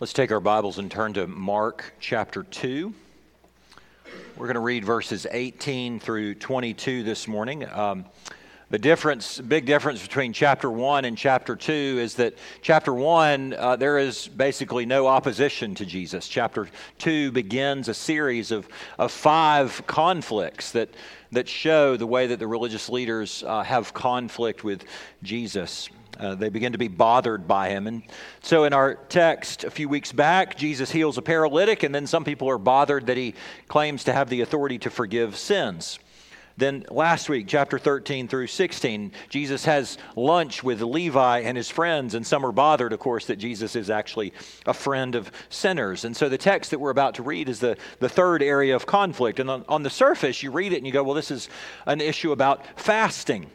Let's take our Bibles and turn to Mark chapter 2. We're going to read verses 18 through 22 this morning. Um, the difference, big difference between chapter 1 and chapter 2 is that chapter 1, uh, there is basically no opposition to Jesus. Chapter 2 begins a series of, of five conflicts that, that show the way that the religious leaders uh, have conflict with Jesus. Uh, they begin to be bothered by him. And so, in our text a few weeks back, Jesus heals a paralytic, and then some people are bothered that he claims to have the authority to forgive sins. Then last week, chapter 13 through 16, Jesus has lunch with Levi and his friends, and some are bothered, of course, that Jesus is actually a friend of sinners. And so the text that we're about to read is the, the third area of conflict. And on, on the surface, you read it and you go, well, this is an issue about fasting.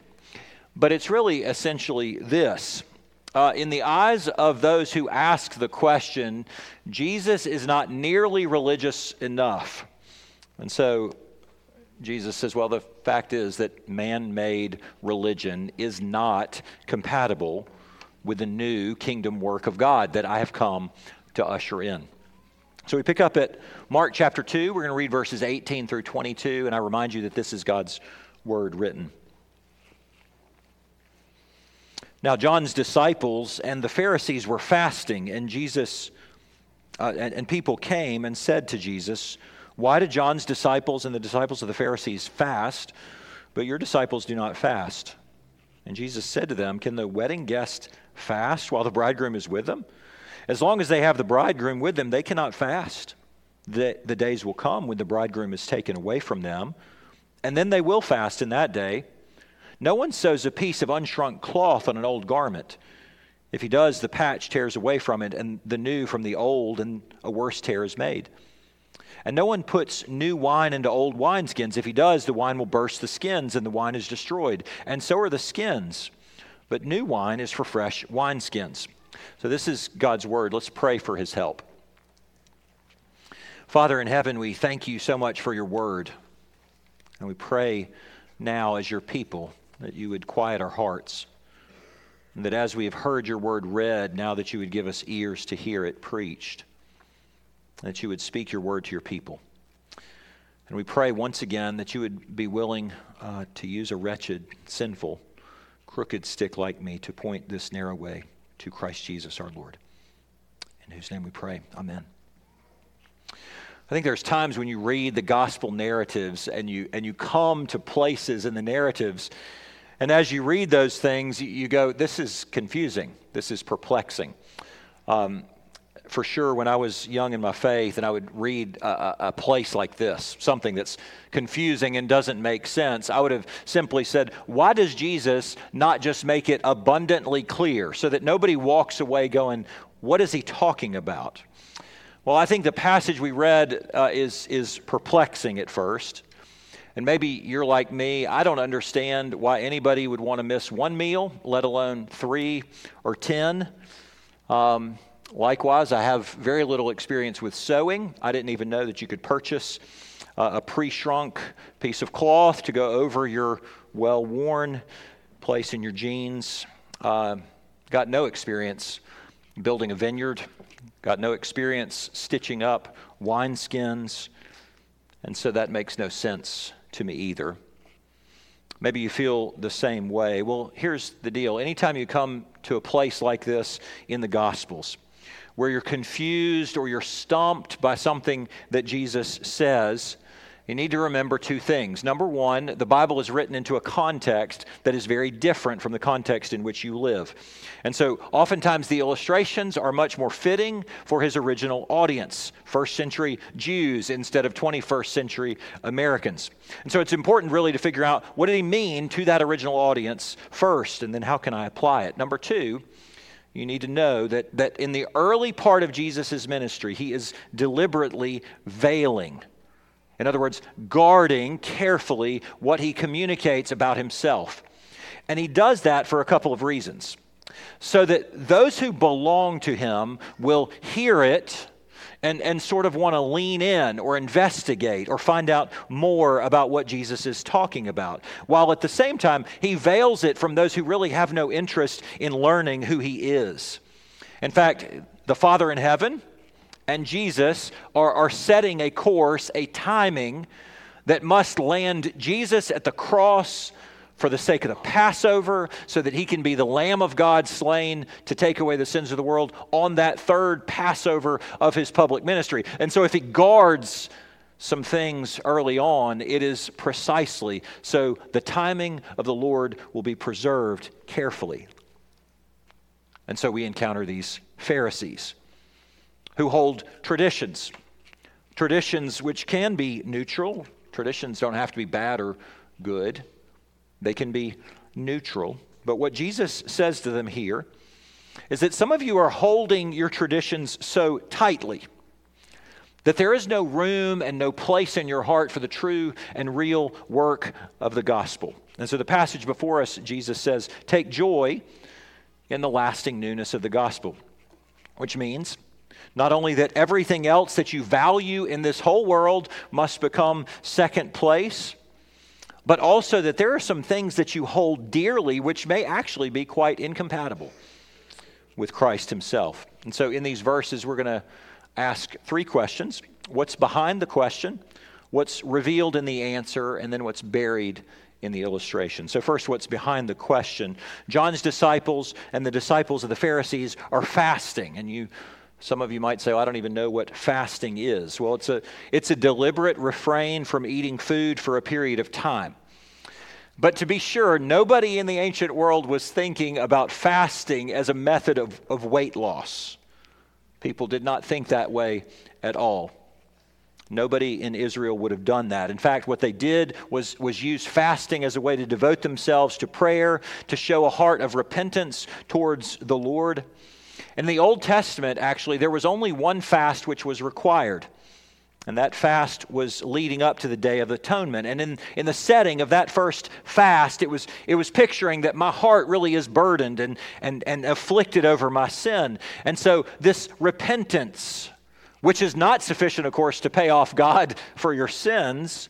But it's really essentially this. Uh, in the eyes of those who ask the question, Jesus is not nearly religious enough. And so Jesus says, well, the fact is that man made religion is not compatible with the new kingdom work of God that I have come to usher in. So we pick up at Mark chapter 2. We're going to read verses 18 through 22, and I remind you that this is God's word written. Now, John's disciples and the Pharisees were fasting, and Jesus uh, and, and people came and said to Jesus, Why do John's disciples and the disciples of the Pharisees fast, but your disciples do not fast? And Jesus said to them, Can the wedding guest fast while the bridegroom is with them? As long as they have the bridegroom with them, they cannot fast. The, the days will come when the bridegroom is taken away from them, and then they will fast in that day. No one sews a piece of unshrunk cloth on an old garment. If he does, the patch tears away from it, and the new from the old, and a worse tear is made. And no one puts new wine into old wineskins. If he does, the wine will burst the skins, and the wine is destroyed. And so are the skins. But new wine is for fresh wineskins. So this is God's word. Let's pray for his help. Father in heaven, we thank you so much for your word. And we pray now as your people that you would quiet our hearts. And that as we have heard your word read, now that you would give us ears to hear it preached. That you would speak your word to your people. And we pray once again that you would be willing uh, to use a wretched, sinful, crooked stick like me to point this narrow way to Christ Jesus our Lord. In whose name we pray. Amen. I think there's times when you read the gospel narratives and you, and you come to places in the narratives and as you read those things, you go, this is confusing. This is perplexing. Um, for sure, when I was young in my faith and I would read a, a, place like this, something that's confusing and doesn't make sense, I would have simply said, Why does Jesus not just make it abundantly clear so that nobody walks away going, What is he talking about? Well, I think the passage we read uh, is, is perplexing at first. And maybe you're like me, I don't understand why anybody would want to miss one meal, let alone three or ten. Um, likewise, I have very little experience with sewing. I didn't even know that you could purchase uh, a pre shrunk piece of cloth to go over your well worn place in your jeans. Uh, got no experience building a vineyard, got no experience stitching up wineskins, and so that makes no sense to me either. Maybe you feel the same way. Well, here's the deal. Anytime you come to a place like this in the Gospels, where you're confused or you're stumped by something that Jesus says, you need to remember two things. Number one, the Bible is written into a context that is very different from the context in which you live. And so, oftentimes, the illustrations are much more fitting for his original audience, first century Jews instead of 21st century Americans. And so, it's important really to figure out what did he mean to that original audience first, and then how can I apply it? Number two, you need to know that, that in the early part of Jesus' ministry, he is deliberately veiling in other words, guarding carefully what he communicates about himself. And he does that for a couple of reasons. So that those who belong to him will hear it and, and sort of want to lean in or investigate or find out more about what Jesus is talking about. While at the same time, he veils it from those who really have no interest in learning who he is. In fact, the Father in heaven, and Jesus are, are setting a course, a timing that must land Jesus at the cross for the sake of the Passover, so that he can be the Lamb of God slain to take away the sins of the world on that third Passover of his public ministry. And so, if he guards some things early on, it is precisely so the timing of the Lord will be preserved carefully. And so we encounter these Pharisees who hold traditions, traditions which can be neutral. Traditions don't have to be bad or good, they can be neutral. But what Jesus says to them here is that some of you are holding your traditions so tightly that there is no room and no place in your heart for the true and real work of the gospel. And so, the passage before us, Jesus says, Take joy in the lasting newness of the gospel, which means not only that everything else that you value in this whole world must become second place, but also that there are some things that you hold dearly which may actually be quite incompatible with Christ Himself. And so, in these verses, we're going to ask three questions what's behind the question, what's revealed in the answer, and then what's buried in the illustration. So, first, what's behind the question? John's disciples and the disciples of the Pharisees are fasting. And you, some of you might say, well, I don't even know what fasting is. Well, it's a, it's a deliberate refrain from eating food for a period of time. But to be sure, nobody in the ancient world was thinking about fasting as a method of, of weight loss. People did not think that way at all. Nobody in Israel would have done that. In fact, what they did was, was use fasting as a way to devote themselves to prayer, to show a heart of repentance towards the Lord. In the Old Testament, actually, there was only one fast which was required. And that fast was leading up to the Day of Atonement. And in, in the setting of that first fast, it was, it was picturing that my heart really is burdened and, and, and afflicted over my sin. And so, this repentance, which is not sufficient, of course, to pay off God for your sins,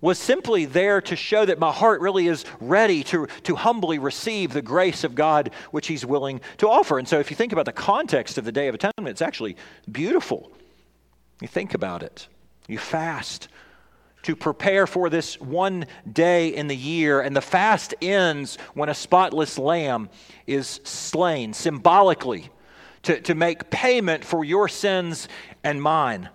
was simply there to show that my heart really is ready to, to humbly receive the grace of God which He's willing to offer. And so, if you think about the context of the Day of Atonement, it's actually beautiful. You think about it. You fast to prepare for this one day in the year, and the fast ends when a spotless lamb is slain, symbolically, to, to make payment for your sins and mine.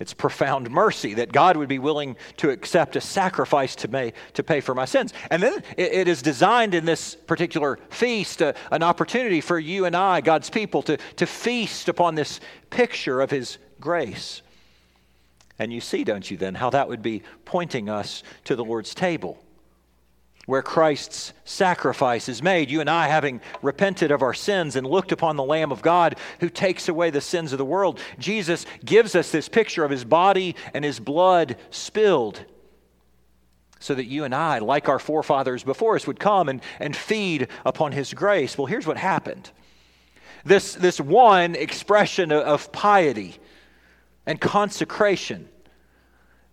It's profound mercy that God would be willing to accept a sacrifice to, may, to pay for my sins. And then it, it is designed in this particular feast uh, an opportunity for you and I, God's people, to, to feast upon this picture of His grace. And you see, don't you, then, how that would be pointing us to the Lord's table, where Christ's sacrifice is made. You and I, having repented of our sins and looked upon the Lamb of God who takes away the sins of the world, Jesus gives us this picture of his body and his blood spilled. So that you and I, like our forefathers before us, would come and, and feed upon his grace. Well, here's what happened this, this one expression of piety and consecration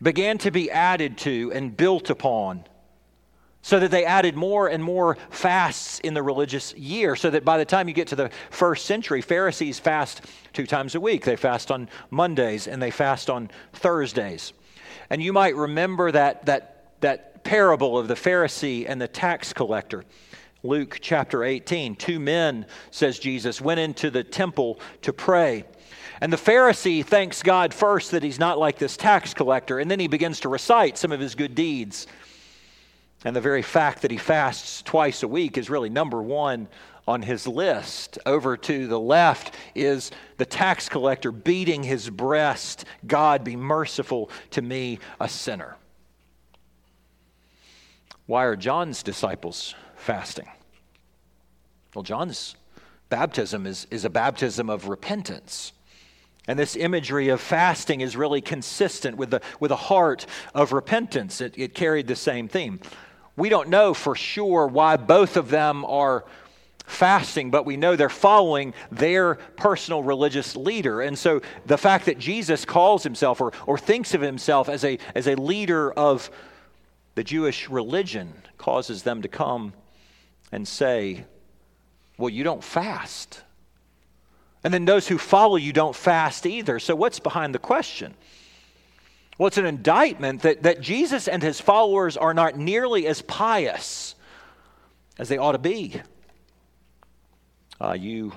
began to be added to and built upon so that they added more and more fasts in the religious year so that by the time you get to the first century pharisees fast two times a week. They fast on mondays and they fast on thursdays. And you might remember that that that parable of the pharisee and the tax collector. Luke chapter 18 two men says jesus went into the temple to pray. And the Pharisee thanks God first that he's not like this tax collector, and then he begins to recite some of his good deeds. And the very fact that he fasts twice a week is really number one on his list. Over to the left is the tax collector beating his breast God, be merciful to me, a sinner. Why are John's disciples fasting? Well, John's baptism is, is a baptism of repentance. And this imagery of fasting is really consistent with, the, with a heart of repentance. It, it carried the same theme. We don't know for sure why both of them are fasting, but we know they're following their personal religious leader. And so the fact that Jesus calls himself or, or thinks of himself as a, as a leader of the Jewish religion causes them to come and say, Well, you don't fast. And then those who follow you don't fast either. So, what's behind the question? Well, it's an indictment that, that Jesus and his followers are not nearly as pious as they ought to be. Uh, you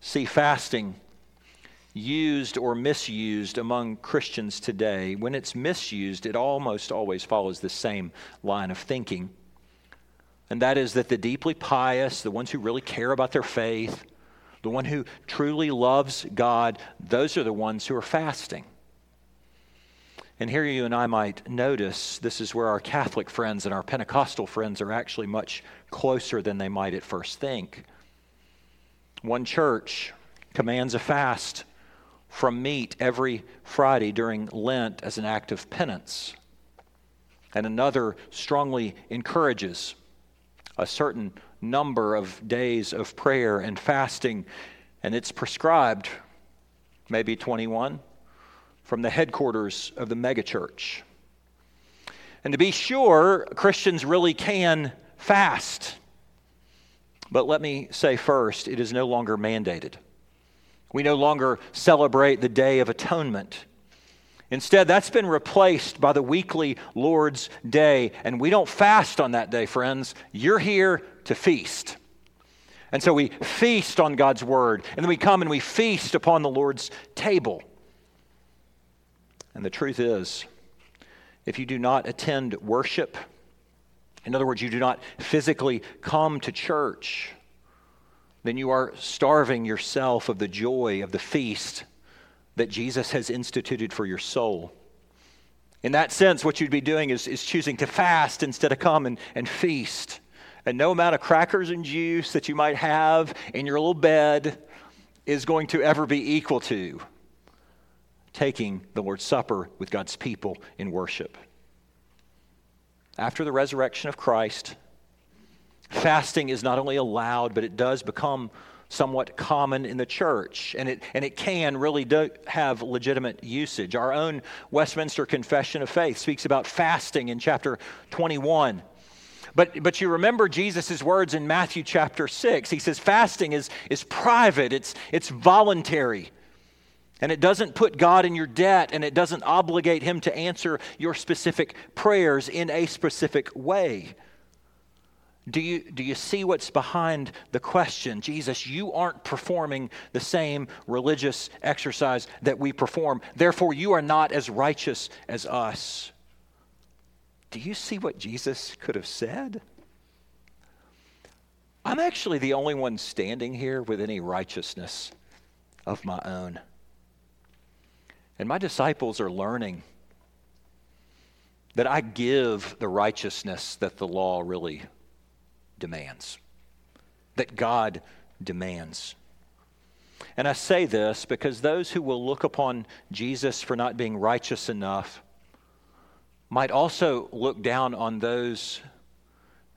see fasting used or misused among Christians today. When it's misused, it almost always follows the same line of thinking. And that is that the deeply pious, the ones who really care about their faith, the one who truly loves God, those are the ones who are fasting. And here you and I might notice this is where our Catholic friends and our Pentecostal friends are actually much closer than they might at first think. One church commands a fast from meat every Friday during Lent as an act of penance, and another strongly encourages a certain number of days of prayer and fasting, and it's prescribed, maybe 21, from the headquarters of the megachurch. And to be sure, Christians really can fast. But let me say first, it is no longer mandated. We no longer celebrate the Day of Atonement. Instead, that's been replaced by the weekly Lord's Day. And we don't fast on that day, friends. You're here to feast. And so we feast on God's Word. And then we come and we feast upon the Lord's table. And the truth is, if you do not attend worship, in other words, you do not physically come to church, then you are starving yourself of the joy of the feast that Jesus has instituted for your soul. In that sense, what you'd be doing is, is choosing to fast instead of come and, and feast. And no amount of crackers and juice that you might have in your little bed is going to ever be equal to taking the Lord's Supper with God's people in worship. After the resurrection of Christ, fasting is not only allowed, but it does become somewhat common in the church, and it, and it can really do have legitimate usage. Our own Westminster Confession of Faith speaks about fasting in chapter 21. But, but you remember Jesus' words in Matthew chapter 6. He says, fasting is, is private, it's, it's voluntary. And it doesn't put God in your debt, and it doesn't obligate Him to answer your specific prayers in a specific way. Do you, do you see what's behind the question? Jesus, you aren't performing the same religious exercise that we perform. Therefore, you are not as righteous as us. Do you see what Jesus could have said? I'm actually the only one standing here with any righteousness of my own. And my disciples are learning that I give the righteousness that the law really demands, that God demands. And I say this because those who will look upon Jesus for not being righteous enough might also look down on those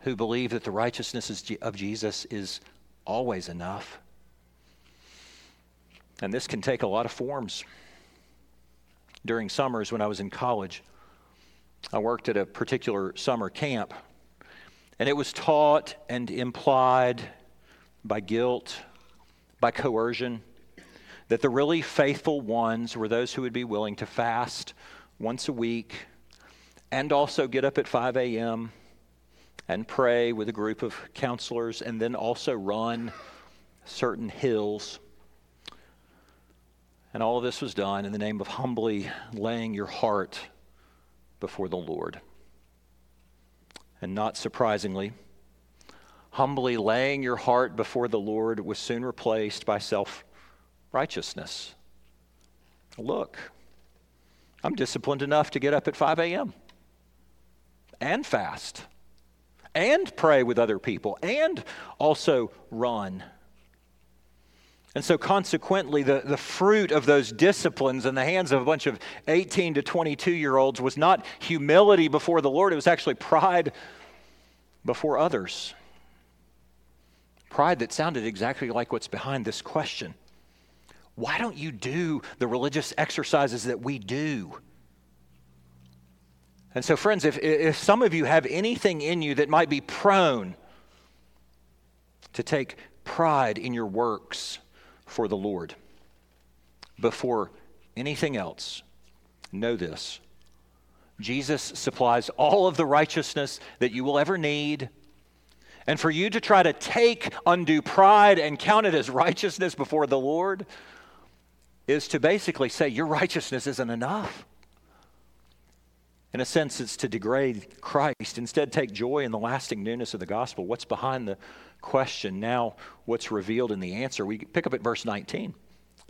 who believe that the righteousness of Jesus is always enough. And this can take a lot of forms. During summers when I was in college, I worked at a particular summer camp and it was taught and implied by guilt, by coercion, that the really faithful ones were those who would be willing to fast once a week and also get up at 5 a.m. and pray with a group of counselors and then also run certain hills. And all of this was done in the name of humbly laying your heart before the Lord. And not surprisingly, humbly laying your heart before the Lord was soon replaced by self righteousness. Look, I'm disciplined enough to get up at 5 a.m. and fast and pray with other people and also run. And so, consequently, the, the fruit of those disciplines in the hands of a bunch of 18 to 22 year olds was not humility before the Lord, it was actually pride before others. Pride that sounded exactly like what's behind this question. Why don't you do the religious exercises that we do? And so, friends, if, if some of you have anything in you that might be prone to take pride in your works, for the Lord. Before anything else, know this Jesus supplies all of the righteousness that you will ever need. And for you to try to take undue pride and count it as righteousness before the Lord is to basically say your righteousness isn't enough. In a sense, it's to degrade Christ. Instead, take joy in the lasting newness of the gospel. What's behind the question? Now, what's revealed in the answer? We pick up at verse 19.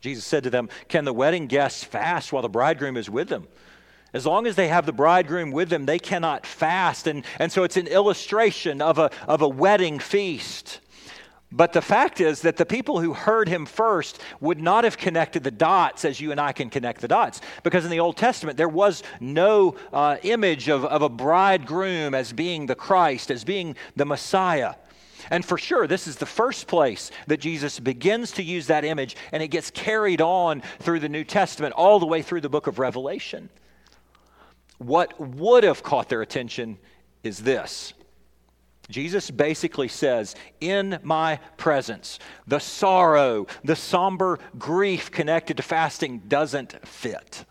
Jesus said to them, Can the wedding guests fast while the bridegroom is with them? As long as they have the bridegroom with them, they cannot fast. And, and so it's an illustration of a, of a wedding feast. But the fact is that the people who heard him first would not have connected the dots as you and I can connect the dots. Because in the Old Testament, there was no uh, image of, of a bridegroom as being the Christ, as being the Messiah. And for sure, this is the first place that Jesus begins to use that image, and it gets carried on through the New Testament, all the way through the book of Revelation. What would have caught their attention is this Jesus basically says, In my presence, the sorrow, the somber grief connected to fasting doesn't fit.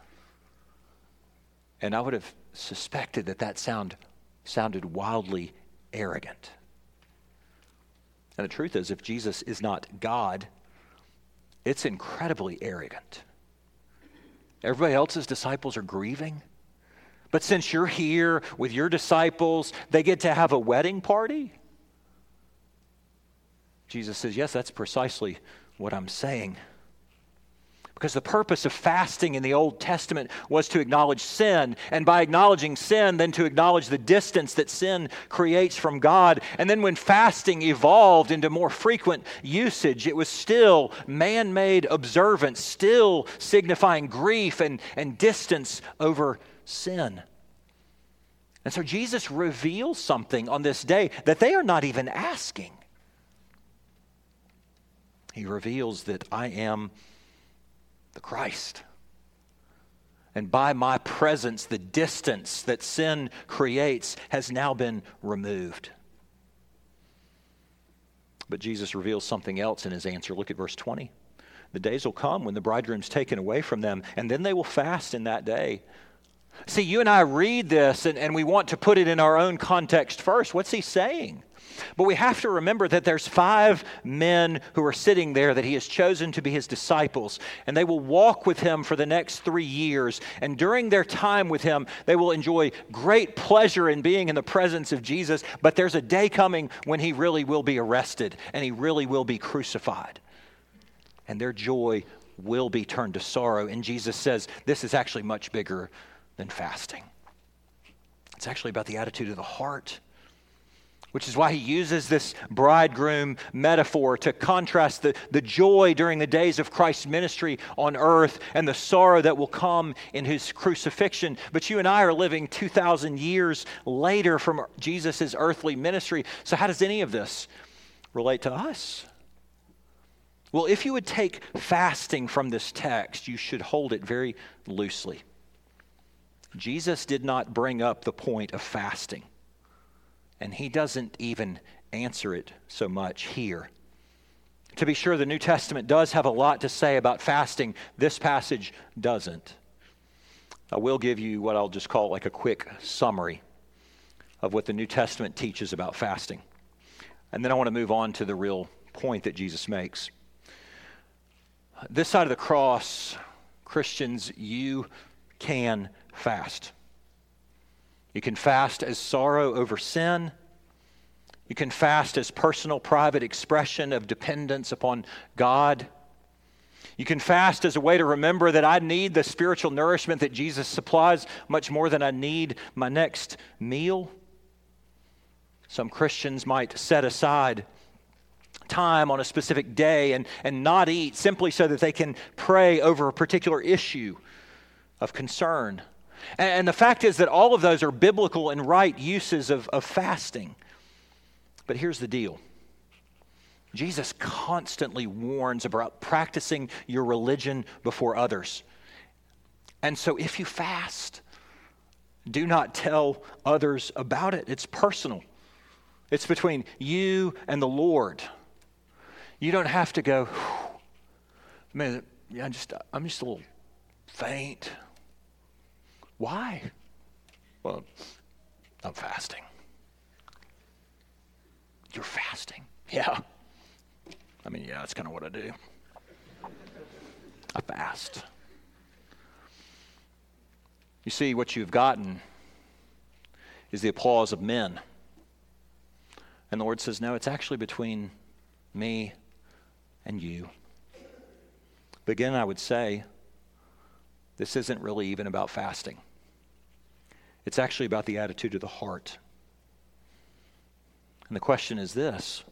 And I would have suspected that that sound, sounded wildly arrogant. And the truth is, if Jesus is not God, it's incredibly arrogant. Everybody else's disciples are grieving. But since you're here with your disciples, they get to have a wedding party? Jesus says, Yes, that's precisely what I'm saying. Because the purpose of fasting in the Old Testament was to acknowledge sin. And by acknowledging sin, then to acknowledge the distance that sin creates from God. And then when fasting evolved into more frequent usage, it was still man made observance, still signifying grief and, and distance over sin. And so Jesus reveals something on this day that they are not even asking. He reveals that I am the Christ. And by my presence, the distance that sin creates has now been removed. But Jesus reveals something else in his answer. Look at verse 20. The days will come when the bridegroom's taken away from them, and then they will fast in that day See, you and I read this and, and we want to put it in our own context first. What's he saying? But we have to remember that there's five men who are sitting there that he has chosen to be his disciples, and they will walk with him for the next three years. And during their time with him, they will enjoy great pleasure in being in the presence of Jesus. But there's a day coming when he really will be arrested and he really will be crucified. And their joy will be turned to sorrow. And Jesus says, This is actually much bigger than fasting. It's actually about the attitude of the heart, which is why he uses this bridegroom metaphor to contrast the, the joy during the days of Christ's ministry on earth and the sorrow that will come in his crucifixion. But you and I are living 2,000 years later from Jesus' earthly ministry. So, how does any of this relate to us? Well, if you would take fasting from this text, you should hold it very loosely. Jesus did not bring up the point of fasting, and he doesn't even answer it so much here. To be sure, the New Testament does have a lot to say about fasting. This passage doesn't. I will give you what I'll just call like a quick summary of what the New Testament teaches about fasting. And then I want to move on to the real point that Jesus makes. This side of the cross, Christians, you can fast. You can fast as sorrow over sin. You can fast as personal, private expression of dependence upon God. You can fast as a way to remember that I need the spiritual nourishment that Jesus supplies much more than I need my next meal. Some Christians might set aside time on a specific day and, and not eat simply so that they can pray over a particular issue of concern. And the fact is that all of those are biblical and right uses of, of fasting. But here's the deal Jesus constantly warns about practicing your religion before others. And so if you fast, do not tell others about it. It's personal, it's between you and the Lord. You don't have to go, Man, I'm just, I'm just a little faint. Why? Well, I'm fasting. You're fasting? Yeah. I mean, yeah, that's kind of what I do. I fast. You see, what you've gotten is the applause of men. And the Lord says, no, it's actually between me and you. But again, I would say this isn't really even about fasting, it's actually about the attitude of the heart. And the question is this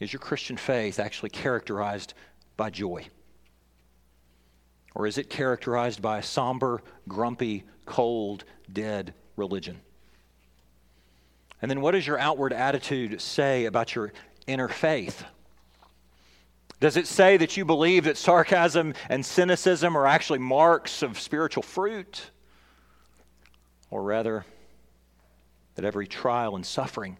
Is your Christian faith actually characterized by joy? Or is it characterized by a somber, grumpy, cold, dead religion? And then what does your outward attitude say about your inner faith? Does it say that you believe that sarcasm and cynicism are actually marks of spiritual fruit? Or rather, that every trial and suffering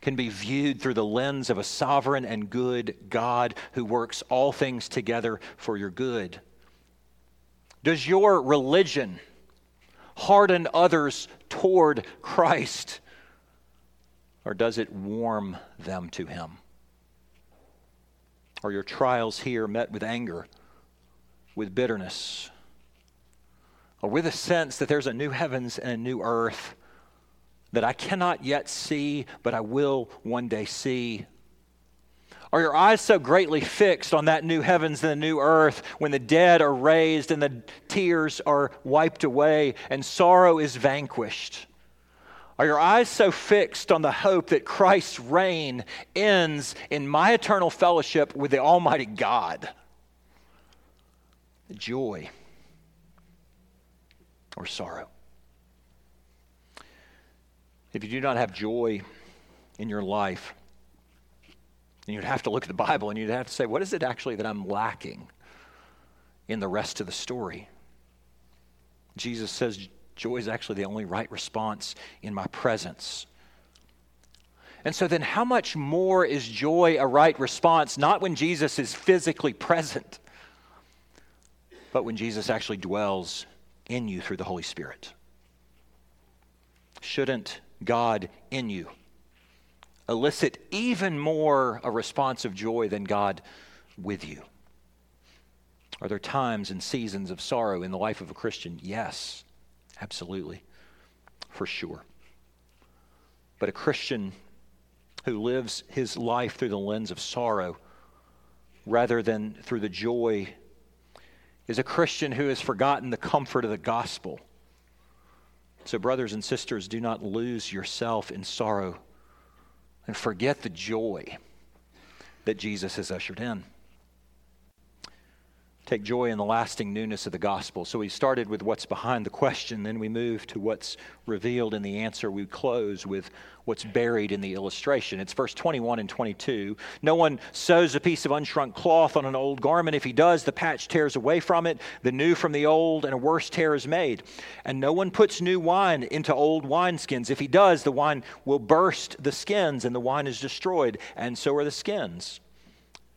can be viewed through the lens of a sovereign and good God who works all things together for your good? Does your religion harden others toward Christ? Or does it warm them to Him? Are your trials here met with anger, with bitterness, or with a sense that there's a new heavens and a new earth that I cannot yet see, but I will one day see? Are your eyes so greatly fixed on that new heavens and the new earth when the dead are raised and the tears are wiped away and sorrow is vanquished? Are your eyes so fixed on the hope that Christ's reign ends in my eternal fellowship with the Almighty God? Joy or sorrow? If you do not have joy in your life, then you'd have to look at the Bible and you'd have to say, what is it actually that I'm lacking in the rest of the story? Jesus says, Joy is actually the only right response in my presence. And so, then, how much more is joy a right response, not when Jesus is physically present, but when Jesus actually dwells in you through the Holy Spirit? Shouldn't God in you elicit even more a response of joy than God with you? Are there times and seasons of sorrow in the life of a Christian? Yes. Absolutely, for sure. But a Christian who lives his life through the lens of sorrow rather than through the joy is a Christian who has forgotten the comfort of the gospel. So, brothers and sisters, do not lose yourself in sorrow and forget the joy that Jesus has ushered in. Take joy in the lasting newness of the gospel. So we started with what's behind the question, then we move to what's revealed in the answer. We close with what's buried in the illustration. It's verse 21 and 22. No one sews a piece of unshrunk cloth on an old garment. If he does, the patch tears away from it, the new from the old, and a worse tear is made. And no one puts new wine into old wineskins. If he does, the wine will burst the skins, and the wine is destroyed, and so are the skins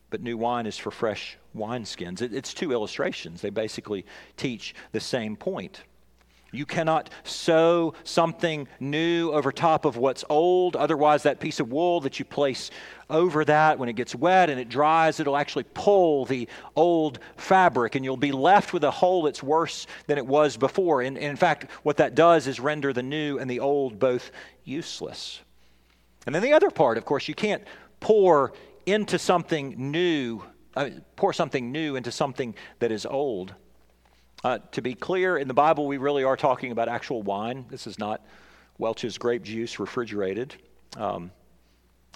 but new wine is for fresh wineskins. It, it's two illustrations. They basically teach the same point. You cannot sew something new over top of what's old. Otherwise, that piece of wool that you place over that, when it gets wet and it dries, it'll actually pull the old fabric, and you'll be left with a hole that's worse than it was before. And, and in fact, what that does is render the new and the old both useless. And then the other part, of course, you can't pour into something new, pour something new into something that is old. Uh, to be clear, in the Bible, we really are talking about actual wine. This is not Welch's grape juice refrigerated. Um,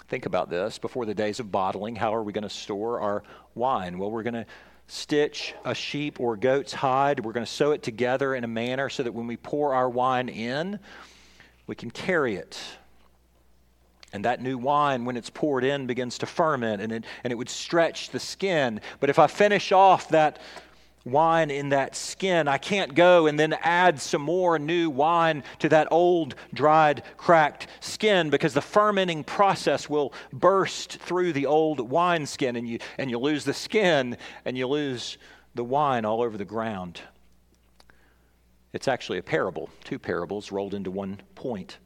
think about this. Before the days of bottling, how are we going to store our wine? Well, we're going to stitch a sheep or goat's hide. We're going to sew it together in a manner so that when we pour our wine in, we can carry it and that new wine, when it's poured in, begins to ferment and it, and it would stretch the skin. But if I finish off that wine in that skin. I can't go and then add some more new wine to that old, dried, cracked skin because the fermenting process will burst through the old wine skin and you, and you lose the skin and you lose the wine all over the ground. It's actually a parable, two parables rolled into one point.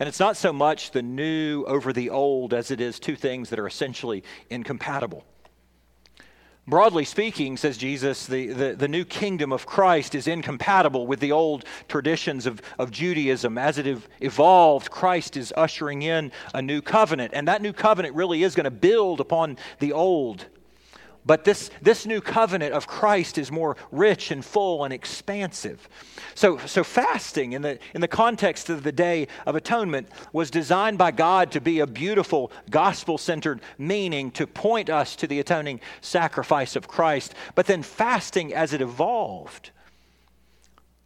And it's not so much the new over the old as it is two things that are essentially incompatible. Broadly speaking, says Jesus, the, the, the, new kingdom of Christ is incompatible with the old traditions of, of Judaism. As it evolved, Christ is ushering in a new covenant, and that new covenant really is going to build upon the old. But this, this new covenant of Christ is more rich and full and expansive. So, so fasting in the, in the context of the Day of Atonement was designed by God to be a beautiful gospel centered meaning to point us to the atoning sacrifice of Christ. But then fasting as it evolved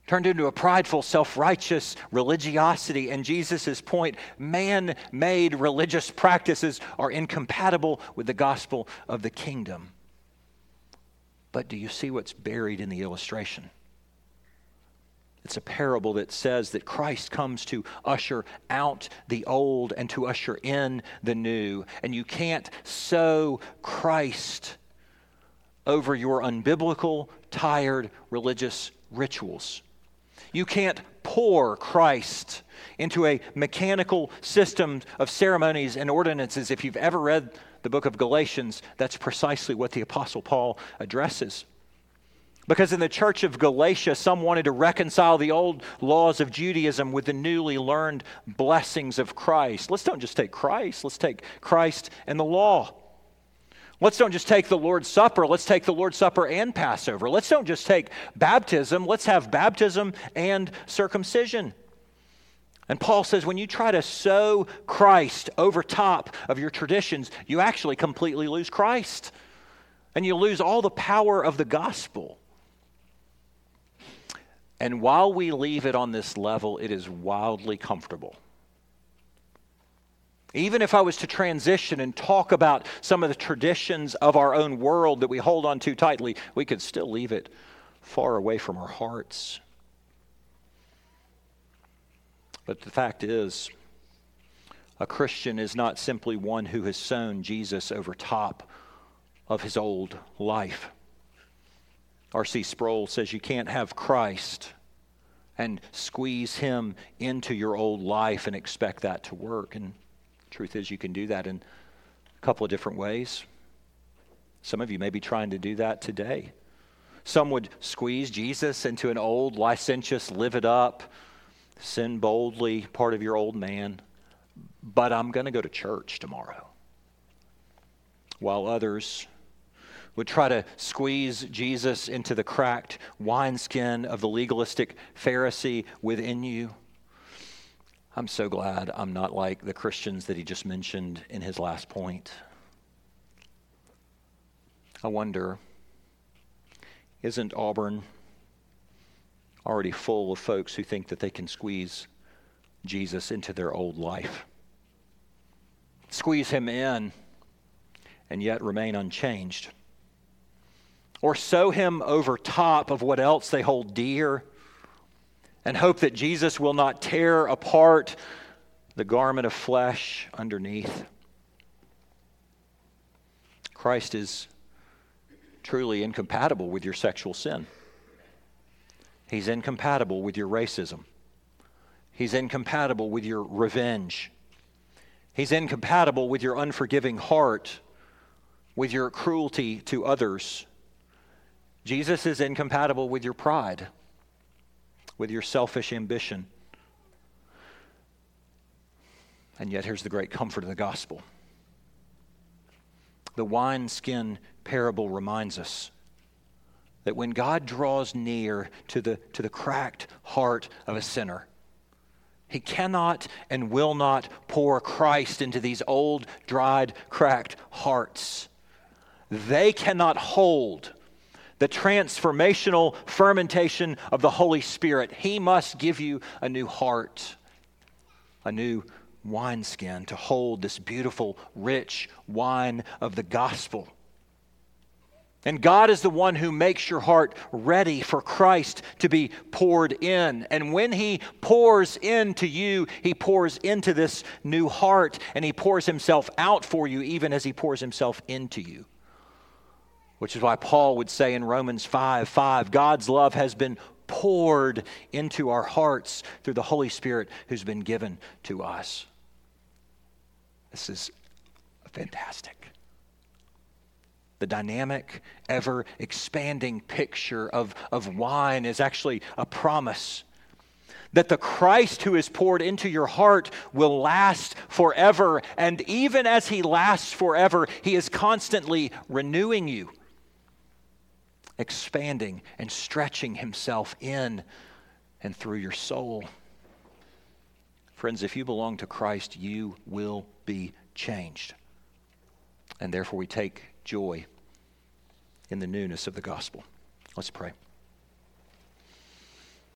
turned into a prideful, self righteous religiosity. And Jesus' point man made religious practices are incompatible with the gospel of the kingdom. But do you see what's buried in the illustration? It's a parable that says that Christ comes to usher out the old and to usher in the new. And you can't sew Christ over your unbiblical, tired religious rituals. You can't pour Christ into a mechanical system of ceremonies and ordinances. If you've ever read the book of Galatians, that's precisely what the Apostle Paul addresses. Because in the church of Galatia, some wanted to reconcile the old laws of Judaism with the newly learned blessings of Christ. Let's don't just take Christ, let's take Christ and the law. Let's don't just take the Lord's Supper, let's take the Lord's Supper and Passover. Let's don't just take baptism, let's have baptism and circumcision. And Paul says when you try to sew Christ over top of your traditions, you actually completely lose Christ. And you lose all the power of the gospel. And while we leave it on this level, it is wildly comfortable. Even if I was to transition and talk about some of the traditions of our own world that we hold on to tightly, we could still leave it far away from our hearts. But the fact is, a Christian is not simply one who has sewn Jesus over top of his old life. R.C. Sproul says you can't have Christ and squeeze him into your old life and expect that to work. And truth is, you can do that in a couple of different ways. Some of you may be trying to do that today. Some would squeeze Jesus into an old, licentious, live it up, sin boldly, part of your old man, but I'm going to go to church tomorrow. While others would try to squeeze Jesus into the cracked wineskin of the legalistic Pharisee within you. I'm so glad I'm not like the Christians that he just mentioned in his last point. I wonder, isn't Auburn already full of folks who think that they can squeeze Jesus into their old life. Squeeze him in and yet remain unchanged. Or sew him over top of what else they hold dear and hope that Jesus will not tear apart the garment of flesh underneath. Christ is truly incompatible with your sexual sin. He's incompatible with your racism. He's incompatible with your revenge. He's incompatible with your unforgiving heart, with your cruelty to others. Jesus is incompatible with your pride, with your selfish ambition. And yet, here's the great comfort of the gospel. The wineskin parable reminds us that when God draws near to the, to the cracked heart of a sinner, he cannot and will not pour Christ into these old, dried, cracked hearts. They cannot hold the transformational fermentation of the Holy Spirit. He must give you a new heart, a new wineskin to hold this beautiful, rich wine of the gospel. And God is the one who makes your heart ready for Christ to be poured in. And when He pours into you, He pours into this new heart and He pours Himself out for you, even as He pours Himself into you. Which is why Paul would say in Romans 5 5, God's love has been poured into our hearts through the Holy Spirit who's been given to us. This is fantastic the dynamic, ever expanding picture of, of wine is actually a promise that the Christ who is poured into your heart will last forever. And even as he lasts forever, he is constantly renewing you, expanding and stretching himself in and through your soul. Friends, if you belong to Christ, you will be changed. And therefore, we take joy in the newness of the gospel. Let's pray.